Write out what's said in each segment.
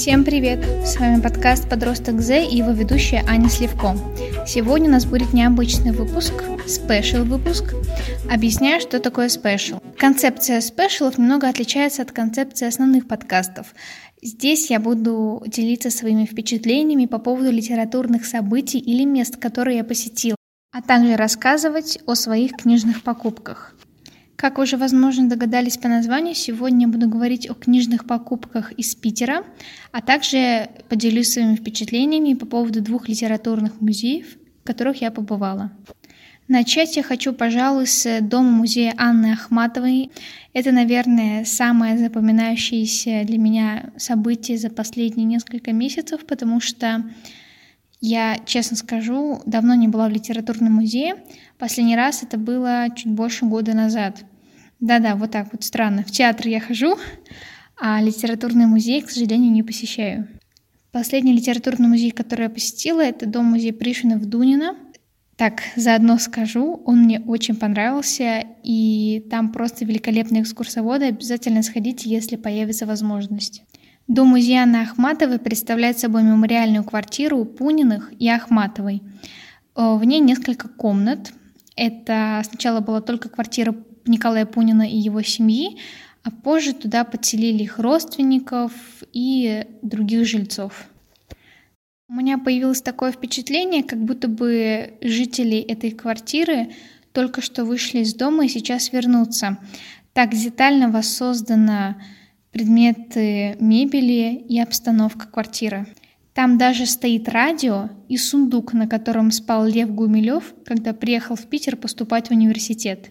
Всем привет! С вами подкаст «Подросток З» и его ведущая Аня Сливко. Сегодня у нас будет необычный выпуск, special выпуск. Объясняю, что такое special. Концепция спешлов немного отличается от концепции основных подкастов. Здесь я буду делиться своими впечатлениями по поводу литературных событий или мест, которые я посетил, а также рассказывать о своих книжных покупках. Как уже, возможно, догадались по названию, сегодня буду говорить о книжных покупках из Питера, а также поделюсь своими впечатлениями по поводу двух литературных музеев, в которых я побывала. Начать я хочу, пожалуй, с дома-музея Анны Ахматовой. Это, наверное, самое запоминающееся для меня событие за последние несколько месяцев, потому что я, честно скажу, давно не была в литературном музее. Последний раз это было чуть больше года назад. Да-да, вот так вот странно. В театр я хожу, а литературный музей, к сожалению, не посещаю. Последний литературный музей, который я посетила, это дом-музей Пришвина в Дунино. Так, заодно скажу, он мне очень понравился, и там просто великолепные экскурсоводы. Обязательно сходите, если появится возможность. Дом музея Анны Ахматовой представляет собой мемориальную квартиру Пуниных и Ахматовой. Э, в ней несколько комнат. Это сначала была только квартира Николая Пунина и его семьи, а позже туда подселили их родственников и других жильцов. У меня появилось такое впечатление, как будто бы жители этой квартиры только что вышли из дома и сейчас вернутся. Так детально воссозданы предметы мебели и обстановка квартиры. Там даже стоит радио и сундук, на котором спал Лев Гумилев, когда приехал в Питер поступать в университет.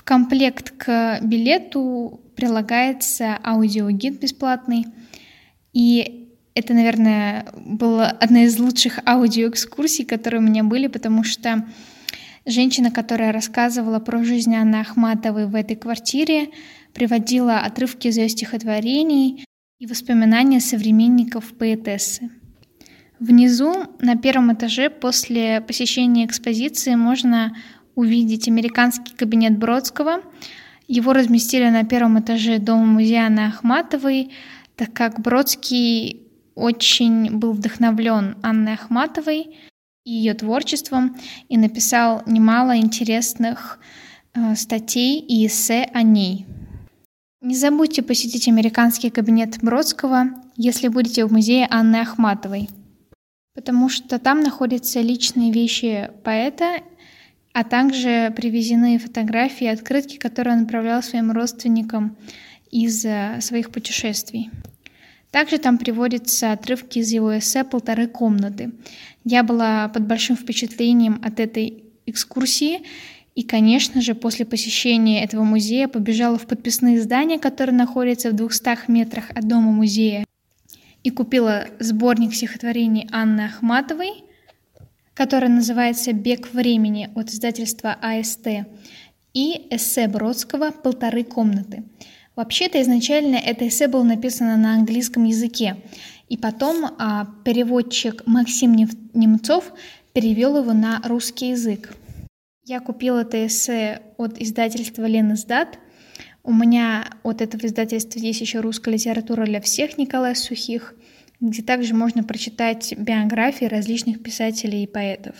В комплект к билету прилагается аудиогид бесплатный. И это, наверное, была одна из лучших аудиоэкскурсий, которые у меня были, потому что женщина, которая рассказывала про жизнь Анны Ахматовой в этой квартире, приводила отрывки из ее стихотворений и воспоминания современников поэтессы. Внизу, на первом этаже, после посещения экспозиции, можно увидеть американский кабинет Бродского. Его разместили на первом этаже дома-музея на Ахматовой, так как Бродский очень был вдохновлен Анной Ахматовой и ее творчеством и написал немало интересных э, статей и эссе о ней. Не забудьте посетить американский кабинет Бродского, если будете в музее Анны Ахматовой, потому что там находятся личные вещи поэта а также привезены фотографии и открытки, которые он отправлял своим родственникам из э, своих путешествий. Также там приводятся отрывки из его эссе «Полторы комнаты». Я была под большим впечатлением от этой экскурсии, и, конечно же, после посещения этого музея побежала в подписные здания, которые находятся в 200 метрах от дома музея, и купила сборник стихотворений Анны Ахматовой – которая называется «Бег времени» от издательства АСТ, и эссе Бродского «Полторы комнаты». Вообще-то изначально это эссе было написано на английском языке, и потом а, переводчик Максим Немцов перевел его на русский язык. Я купила это эссе от издательства Лен Издат. У меня от этого издательства есть еще русская литература для всех Николая Сухих – где также можно прочитать биографии различных писателей и поэтов.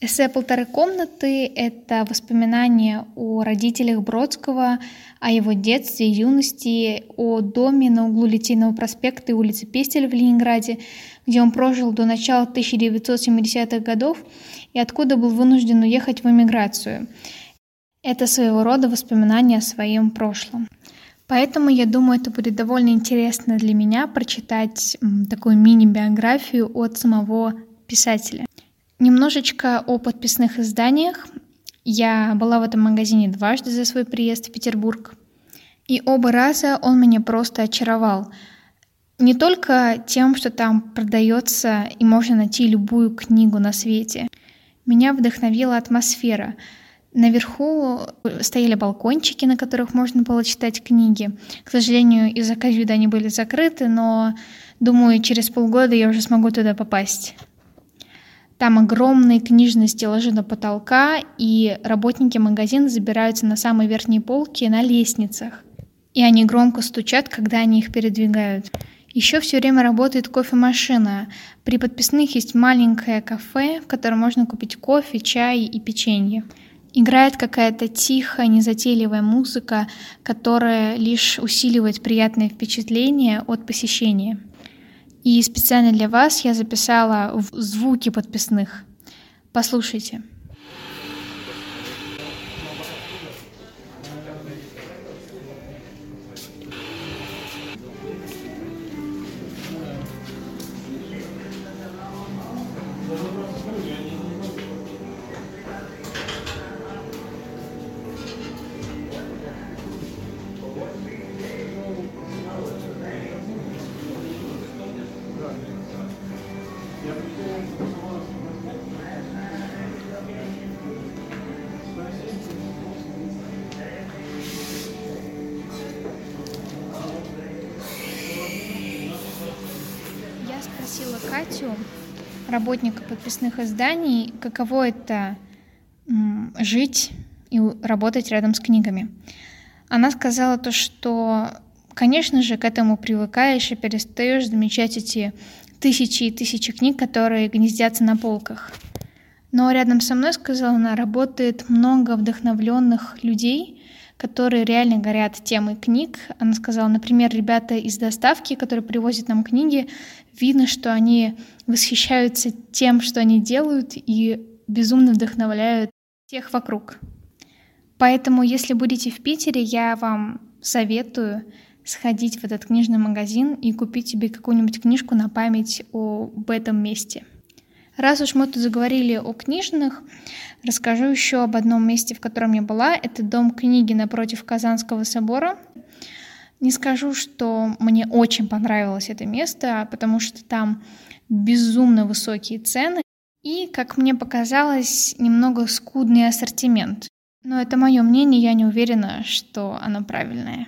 Эссе «Полторы комнаты» — это воспоминания о родителях Бродского, о его детстве, юности, о доме на углу Литейного проспекта и улицы Пестель в Ленинграде, где он прожил до начала 1970-х годов и откуда был вынужден уехать в эмиграцию. Это своего рода воспоминания о своем прошлом. Поэтому я думаю, это будет довольно интересно для меня прочитать такую мини-биографию от самого писателя. Немножечко о подписных изданиях. Я была в этом магазине дважды за свой приезд в Петербург. И оба раза он меня просто очаровал. Не только тем, что там продается и можно найти любую книгу на свете. Меня вдохновила атмосфера — Наверху стояли балкончики, на которых можно было читать книги. К сожалению, из-за ковида они были закрыты, но думаю, через полгода я уже смогу туда попасть. Там огромные книжные стеллажи до потолка, и работники магазина забираются на самые верхние полки на лестницах. И они громко стучат, когда они их передвигают. Еще все время работает кофемашина. При подписных есть маленькое кафе, в котором можно купить кофе, чай и печенье. Играет какая-то тихая, незатейливая музыка, которая лишь усиливает приятное впечатление от посещения. И специально для вас я записала звуки подписных. Послушайте. Катю, работника подписных изданий, каково это жить и работать рядом с книгами. Она сказала то, что, конечно же, к этому привыкаешь и перестаешь замечать эти тысячи и тысячи книг, которые гнездятся на полках. Но рядом со мной, сказала она, работает много вдохновленных людей, которые реально горят темой книг. Она сказала, например, ребята из доставки, которые привозят нам книги, видно, что они восхищаются тем, что они делают, и безумно вдохновляют всех вокруг. Поэтому, если будете в Питере, я вам советую сходить в этот книжный магазин и купить себе какую-нибудь книжку на память об этом месте. Раз уж мы тут заговорили о книжных, расскажу еще об одном месте, в котором я была. Это дом книги напротив Казанского собора. Не скажу, что мне очень понравилось это место, потому что там безумно высокие цены и, как мне показалось, немного скудный ассортимент. Но это мое мнение, я не уверена, что оно правильное.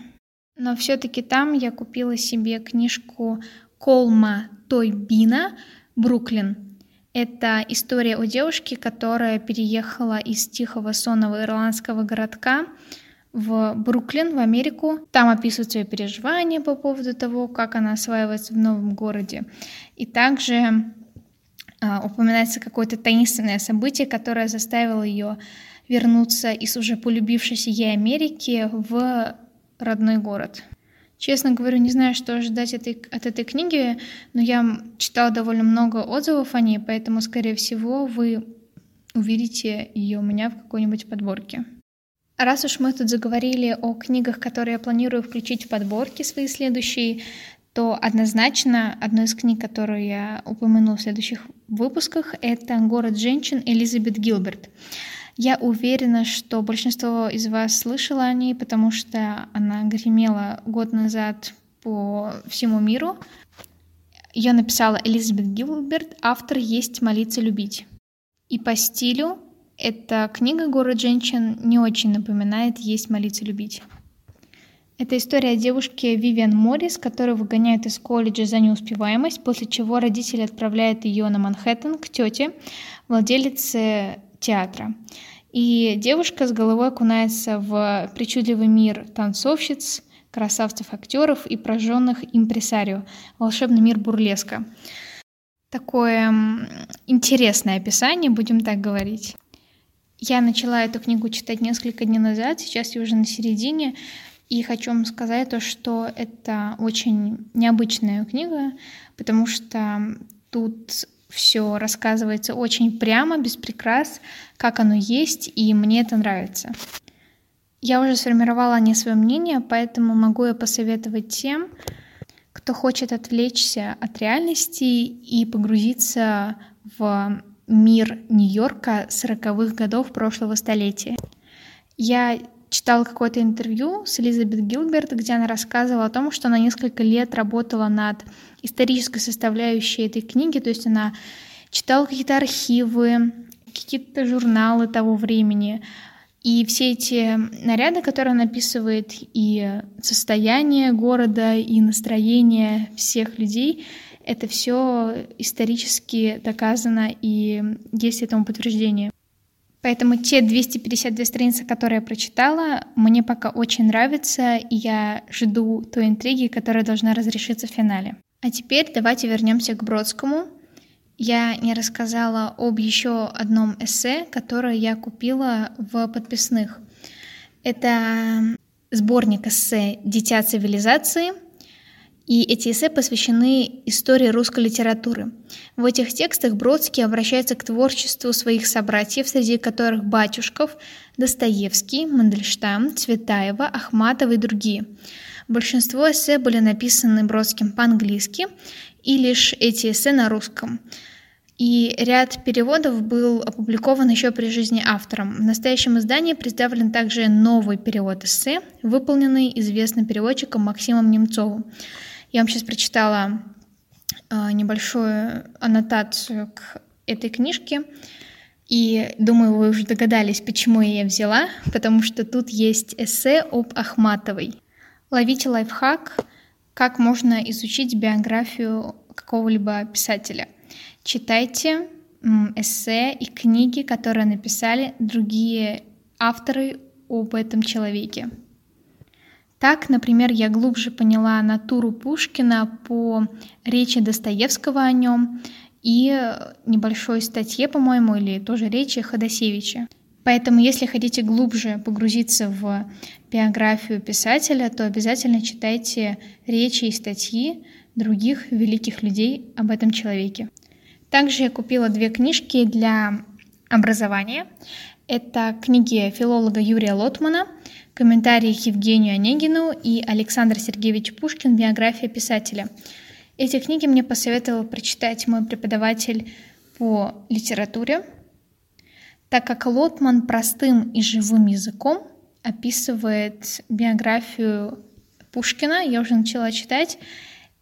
Но все-таки там я купила себе книжку Колма Тойбина «Бруклин». Это история о девушке, которая переехала из тихого сонного ирландского городка в Бруклин, в Америку. Там описывают ее переживания по поводу того, как она осваивается в новом городе. И также а, упоминается какое-то таинственное событие, которое заставило ее вернуться из уже полюбившейся ей Америки в родной город. Честно говорю, не знаю, что ожидать этой, от этой книги, но я читала довольно много отзывов о ней, поэтому, скорее всего, вы увидите ее у меня в какой-нибудь подборке. Раз уж мы тут заговорили о книгах, которые я планирую включить в подборки свои следующие, то однозначно одной из книг, которую я упомяну в следующих выпусках, это «Город женщин» Элизабет Гилберт. Я уверена, что большинство из вас слышало о ней, потому что она гремела год назад по всему миру. Ее написала Элизабет Гилберт, автор «Есть, молиться, любить». И по стилю эта книга «Город женщин» не очень напоминает «Есть, молиться, любить». Это история о девушке Вивиан Моррис, которую выгоняют из колледжа за неуспеваемость, после чего родители отправляют ее на Манхэттен к тете, владелице театра. И девушка с головой окунается в причудливый мир танцовщиц, красавцев-актеров и прожженных импресарио, волшебный мир бурлеска. Такое интересное описание, будем так говорить. Я начала эту книгу читать несколько дней назад, сейчас я уже на середине, и хочу вам сказать то, что это очень необычная книга, потому что тут все рассказывается очень прямо, без прикрас, как оно есть, и мне это нравится. Я уже сформировала не свое мнение, поэтому могу я посоветовать тем, кто хочет отвлечься от реальности и погрузиться в мир Нью-Йорка 40-х годов прошлого столетия. Я читала какое-то интервью с Элизабет Гилберт, где она рассказывала о том, что она несколько лет работала над исторической составляющей этой книги, то есть она читала какие-то архивы, какие-то журналы того времени, и все эти наряды, которые она описывает, и состояние города, и настроение всех людей, это все исторически доказано, и есть этому подтверждение. Поэтому те 252 страницы, которые я прочитала, мне пока очень нравятся, и я жду той интриги, которая должна разрешиться в финале. А теперь давайте вернемся к Бродскому. Я не рассказала об еще одном эссе, которое я купила в подписных. Это сборник эссе «Дитя цивилизации», и эти эссе посвящены истории русской литературы. В этих текстах Бродский обращается к творчеству своих собратьев, среди которых Батюшков, Достоевский, Мандельштам, Цветаева, Ахматова и другие. Большинство эссе были написаны Бродским по-английски, и лишь эти эссе на русском. И ряд переводов был опубликован еще при жизни автором. В настоящем издании представлен также новый перевод эссе, выполненный известным переводчиком Максимом Немцовым. Я вам сейчас прочитала э, небольшую аннотацию к этой книжке. И думаю, вы уже догадались, почему я ее взяла, потому что тут есть эссе об Ахматовой. Ловите лайфхак, как можно изучить биографию какого-либо писателя. Читайте эссе и книги, которые написали другие авторы об этом человеке. Так, например, я глубже поняла натуру Пушкина по речи Достоевского о нем и небольшой статье, по-моему, или тоже речи Ходосевича. Поэтому, если хотите глубже погрузиться в биографию писателя, то обязательно читайте речи и статьи других великих людей об этом человеке. Также я купила две книжки для образования. Это книги филолога Юрия Лотмана «Комментарии к Евгению Онегину» и Александр Сергеевич Пушкин «Биография писателя». Эти книги мне посоветовал прочитать мой преподаватель по литературе, так как Лотман простым и живым языком описывает биографию Пушкина, я уже начала читать,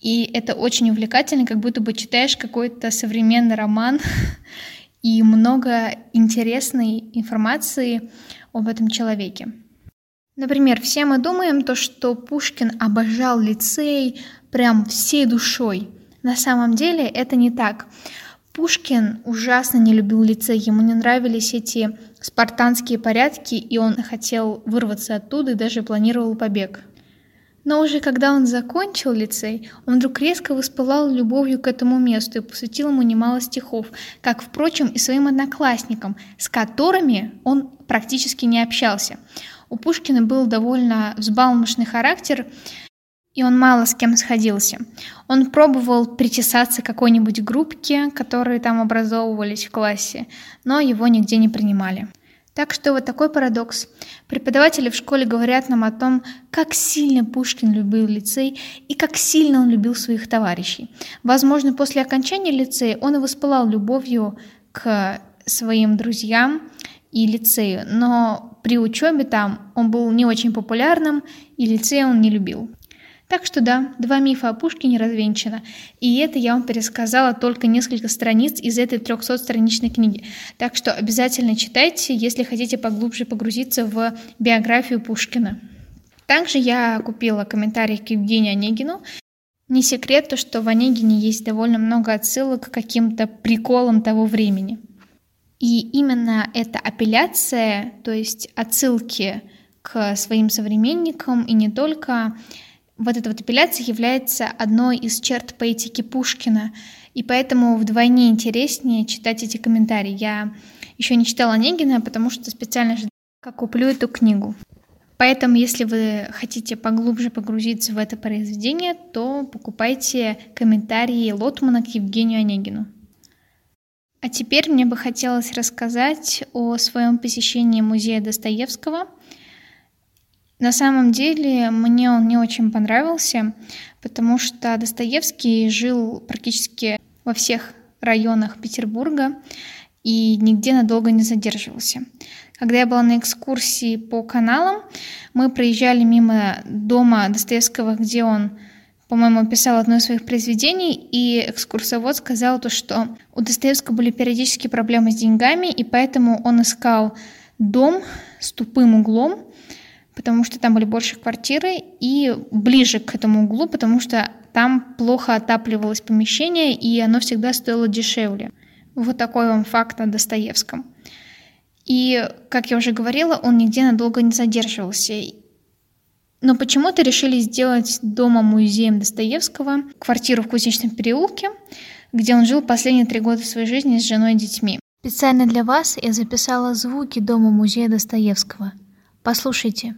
и это очень увлекательно, как будто бы читаешь какой-то современный роман, и много интересной информации об этом человеке. Например, все мы думаем то, что Пушкин обожал лицей прям всей душой. На самом деле это не так. Пушкин ужасно не любил лицей, ему не нравились эти спартанские порядки, и он хотел вырваться оттуда и даже планировал побег. Но уже когда он закончил лицей, он вдруг резко воспылал любовью к этому месту и посвятил ему немало стихов, как, впрочем, и своим одноклассникам, с которыми он практически не общался. У Пушкина был довольно взбалмошный характер, и он мало с кем сходился. Он пробовал причесаться к какой-нибудь группке, которые там образовывались в классе, но его нигде не принимали. Так что вот такой парадокс. Преподаватели в школе говорят нам о том, как сильно Пушкин любил лицей и как сильно он любил своих товарищей. Возможно, после окончания лицея он и воспылал любовью к своим друзьям и лицею, но при учебе там он был не очень популярным, и лицей он не любил. Так что да, два мифа о Пушкине развенчано. И это я вам пересказала только несколько страниц из этой 300-страничной книги. Так что обязательно читайте, если хотите поглубже погрузиться в биографию Пушкина. Также я купила комментарий к Евгению Онегину. Не секрет то, что в Онегине есть довольно много отсылок к каким-то приколам того времени. И именно эта апелляция, то есть отсылки к своим современникам и не только, вот эта вот апелляция является одной из черт поэтики Пушкина, и поэтому вдвойне интереснее читать эти комментарии. Я еще не читала Онегина, потому что специально ждала, как куплю эту книгу. Поэтому, если вы хотите поглубже погрузиться в это произведение, то покупайте комментарии Лотмана к Евгению Онегину. А теперь мне бы хотелось рассказать о своем посещении музея Достоевского – на самом деле мне он не очень понравился, потому что Достоевский жил практически во всех районах Петербурга и нигде надолго не задерживался. Когда я была на экскурсии по каналам, мы проезжали мимо дома Достоевского, где он, по-моему, писал одно из своих произведений, и экскурсовод сказал то, что у Достоевского были периодически проблемы с деньгами, и поэтому он искал дом с тупым углом, потому что там были больше квартиры, и ближе к этому углу, потому что там плохо отапливалось помещение, и оно всегда стоило дешевле. Вот такой вам факт о Достоевском. И, как я уже говорила, он нигде надолго не задерживался. Но почему-то решили сделать дома музеем Достоевского квартиру в Кузнечном переулке, где он жил последние три года своей жизни с женой и детьми. Специально для вас я записала звуки дома музея Достоевского. Послушайте.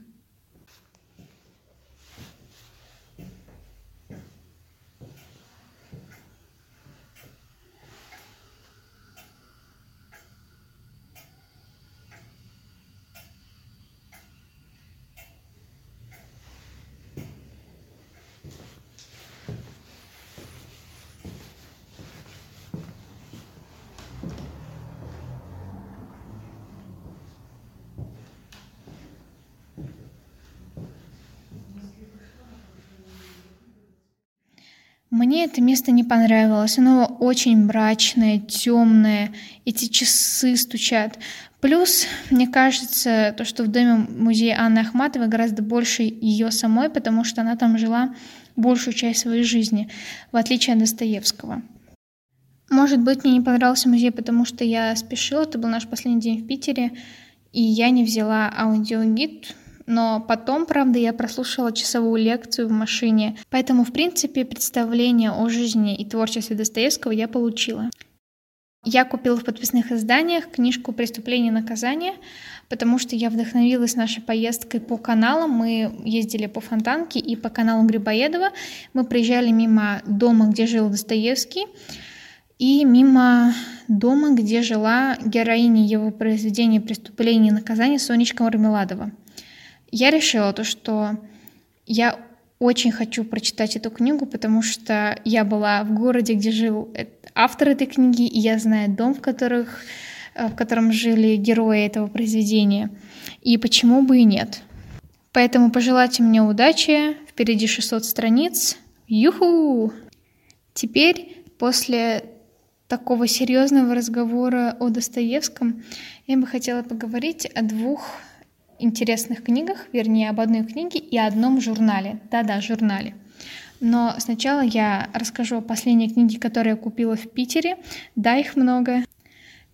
Мне это место не понравилось. Оно очень мрачное, темное. Эти часы стучат. Плюс, мне кажется, то, что в доме музея Анны Ахматовой гораздо больше ее самой, потому что она там жила большую часть своей жизни, в отличие от Достоевского. Может быть, мне не понравился музей, потому что я спешила, это был наш последний день в Питере, и я не взяла аудиогид, но потом, правда, я прослушала часовую лекцию в машине, поэтому, в принципе, представление о жизни и творчестве Достоевского я получила. Я купила в подписных изданиях книжку «Преступление и наказание», потому что я вдохновилась нашей поездкой по каналам. Мы ездили по Фонтанке и по каналу Грибоедова. Мы приезжали мимо дома, где жил Достоевский, и мимо дома, где жила героиня его произведения «Преступление и наказание» Сонечка Мармеладова я решила то, что я очень хочу прочитать эту книгу, потому что я была в городе, где жил автор этой книги, и я знаю дом, в, которых, э, в котором жили герои этого произведения. И почему бы и нет. Поэтому пожелайте мне удачи. Впереди 600 страниц. Юху! Теперь, после такого серьезного разговора о Достоевском, я бы хотела поговорить о двух интересных книгах, вернее, об одной книге и одном журнале. Да-да, журнале. Но сначала я расскажу о последней книге, которую я купила в Питере. Да, их много.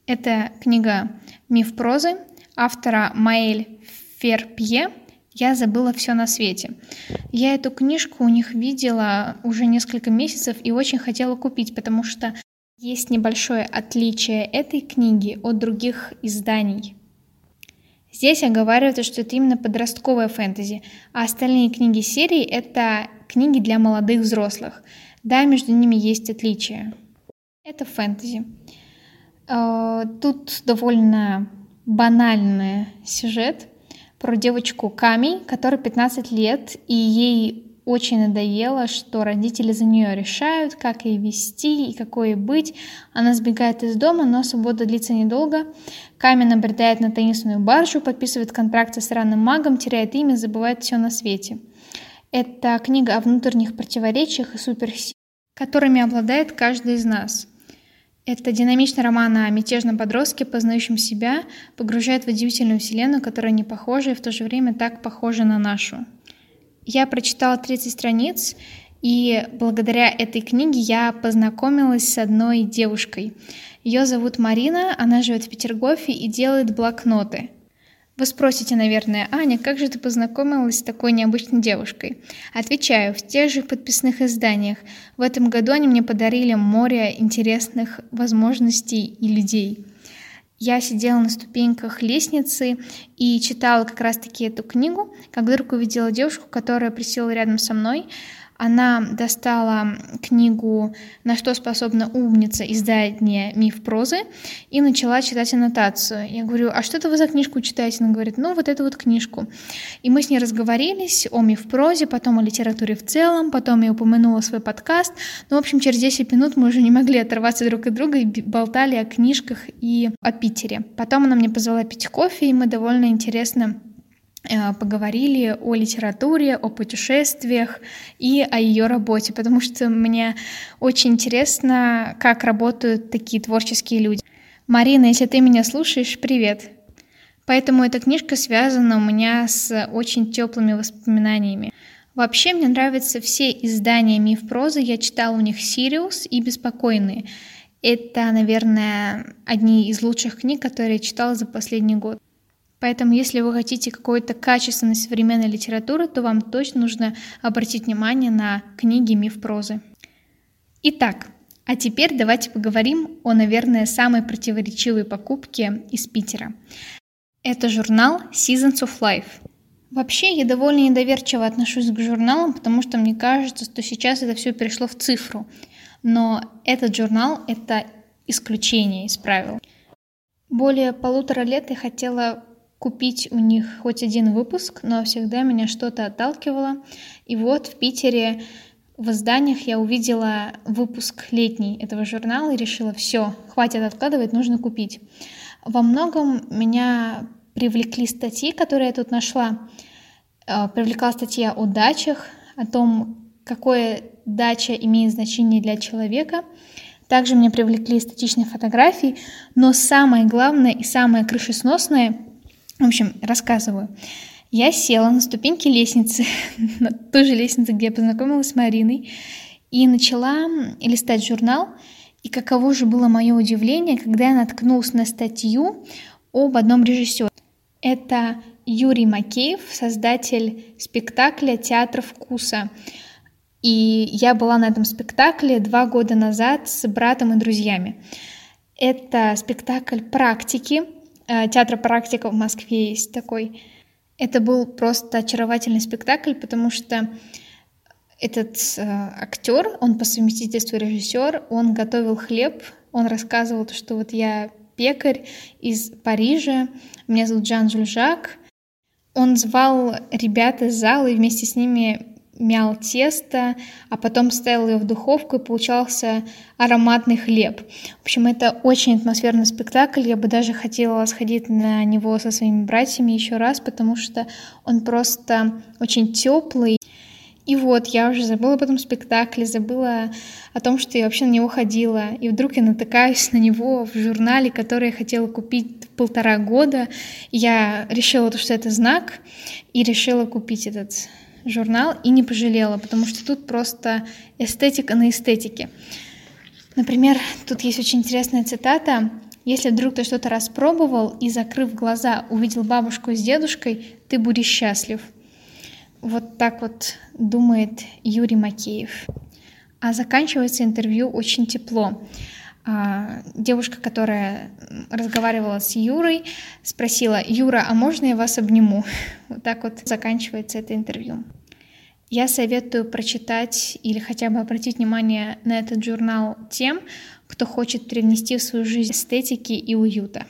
Это книга «Миф прозы» автора Маэль Ферпье «Я забыла все на свете». Я эту книжку у них видела уже несколько месяцев и очень хотела купить, потому что есть небольшое отличие этой книги от других изданий Здесь оговаривается, что это именно подростковая фэнтези, а остальные книги серии — это книги для молодых взрослых. Да, между ними есть отличия. Это фэнтези. Э, тут довольно банальный сюжет про девочку Ками, которой 15 лет, и ей очень надоело, что родители за нее решают, как ей вести и какой ей быть. Она сбегает из дома, но свобода длится недолго. Камень набредает на теннисную баржу, подписывает контракт со странным магом, теряет имя, забывает все на свете. Это книга о внутренних противоречиях и суперсилах, которыми обладает каждый из нас. Это динамичный роман о мятежном подростке, познающем себя, погружает в удивительную вселенную, которая не похожа и в то же время так похожа на нашу. Я прочитала 30 страниц, и благодаря этой книге я познакомилась с одной девушкой. Ее зовут Марина, она живет в Петергофе и делает блокноты. Вы спросите, наверное, Аня, как же ты познакомилась с такой необычной девушкой? Отвечаю, в тех же подписных изданиях. В этом году они мне подарили море интересных возможностей и людей я сидела на ступеньках лестницы и читала как раз-таки эту книгу, как вдруг увидела девушку, которая присела рядом со мной, она достала книгу «На что способна умница. Издание «Миф прозы» и начала читать аннотацию. Я говорю, а что это вы за книжку читаете? Она говорит, ну вот эту вот книжку. И мы с ней разговорились о миф прозе, потом о литературе в целом, потом я упомянула свой подкаст. Ну, в общем, через 10 минут мы уже не могли оторваться друг от друга и болтали о книжках и о Питере. Потом она мне позвала пить кофе, и мы довольно интересно поговорили о литературе, о путешествиях и о ее работе, потому что мне очень интересно, как работают такие творческие люди. Марина, если ты меня слушаешь, привет. Поэтому эта книжка связана у меня с очень теплыми воспоминаниями. Вообще мне нравятся все издания миф прозы. Я читала у них «Сириус» и «Беспокойные». Это, наверное, одни из лучших книг, которые я читала за последний год. Поэтому, если вы хотите какой-то качественной современной литературы, то вам точно нужно обратить внимание на книги миф прозы. Итак, а теперь давайте поговорим о, наверное, самой противоречивой покупке из Питера. Это журнал Seasons of Life. Вообще, я довольно недоверчиво отношусь к журналам, потому что мне кажется, что сейчас это все перешло в цифру. Но этот журнал — это исключение из правил. Более полутора лет я хотела купить у них хоть один выпуск, но всегда меня что-то отталкивало. И вот в Питере в изданиях я увидела выпуск летний этого журнала и решила, все, хватит откладывать, нужно купить. Во многом меня привлекли статьи, которые я тут нашла. Э, привлекла статья о дачах, о том, какое дача имеет значение для человека. Также меня привлекли статичные фотографии, но самое главное и самое крышесносное, в общем, рассказываю. Я села на ступеньки лестницы, на той же лестнице, где я познакомилась с Мариной, и начала листать журнал. И каково же было мое удивление, когда я наткнулась на статью об одном режиссере. Это Юрий Макеев, создатель спектакля «Театр вкуса». И я была на этом спектакле два года назад с братом и друзьями. Это спектакль практики. Э, театр практика в Москве есть такой. Это был просто очаровательный спектакль, потому что этот э, актер, он по совместительству режиссер, он готовил хлеб, он рассказывал, что вот я пекарь из Парижа, меня зовут Жан Жульжак. Он звал ребят из зала и вместе с ними мял тесто, а потом ставил его в духовку, и получался ароматный хлеб. В общем, это очень атмосферный спектакль. Я бы даже хотела сходить на него со своими братьями еще раз, потому что он просто очень теплый. И вот, я уже забыла об этом спектакле, забыла о том, что я вообще на него ходила. И вдруг я натыкаюсь на него в журнале, который я хотела купить полтора года. Я решила, что это знак, и решила купить этот журнал и не пожалела, потому что тут просто эстетика на эстетике. Например, тут есть очень интересная цитата. «Если вдруг ты что-то распробовал и, закрыв глаза, увидел бабушку с дедушкой, ты будешь счастлив». Вот так вот думает Юрий Макеев. А заканчивается интервью очень тепло. А, девушка, которая разговаривала с Юрой, спросила, Юра, а можно я вас обниму? Вот так вот заканчивается это интервью. Я советую прочитать или хотя бы обратить внимание на этот журнал тем, кто хочет привнести в свою жизнь эстетики и уюта.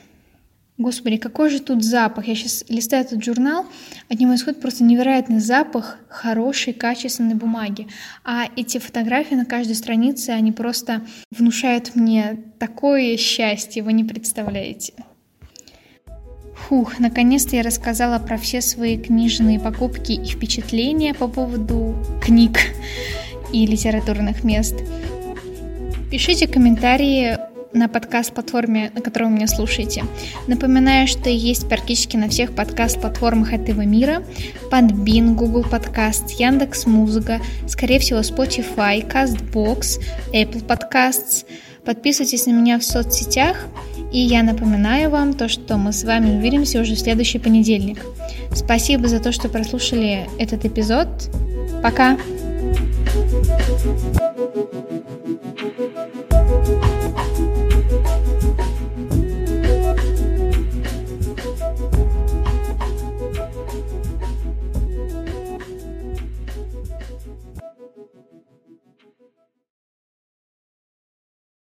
Господи, какой же тут запах! Я сейчас листаю этот журнал, от него исходит просто невероятный запах хорошей, качественной бумаги. А эти фотографии на каждой странице, они просто внушают мне такое счастье, вы не представляете. Фух, наконец-то я рассказала про все свои книжные покупки и впечатления по поводу книг и литературных мест. Пишите комментарии на подкаст-платформе, на которой вы меня слушаете. Напоминаю, что есть практически на всех подкаст-платформах этого мира. Подбин, Google Podcast, Яндекс Музыка, скорее всего Spotify, CastBox, Apple Podcasts. Подписывайтесь на меня в соцсетях. И я напоминаю вам то, что мы с вами увидимся уже в следующий понедельник. Спасибо за то, что прослушали этот эпизод. Пока! thank you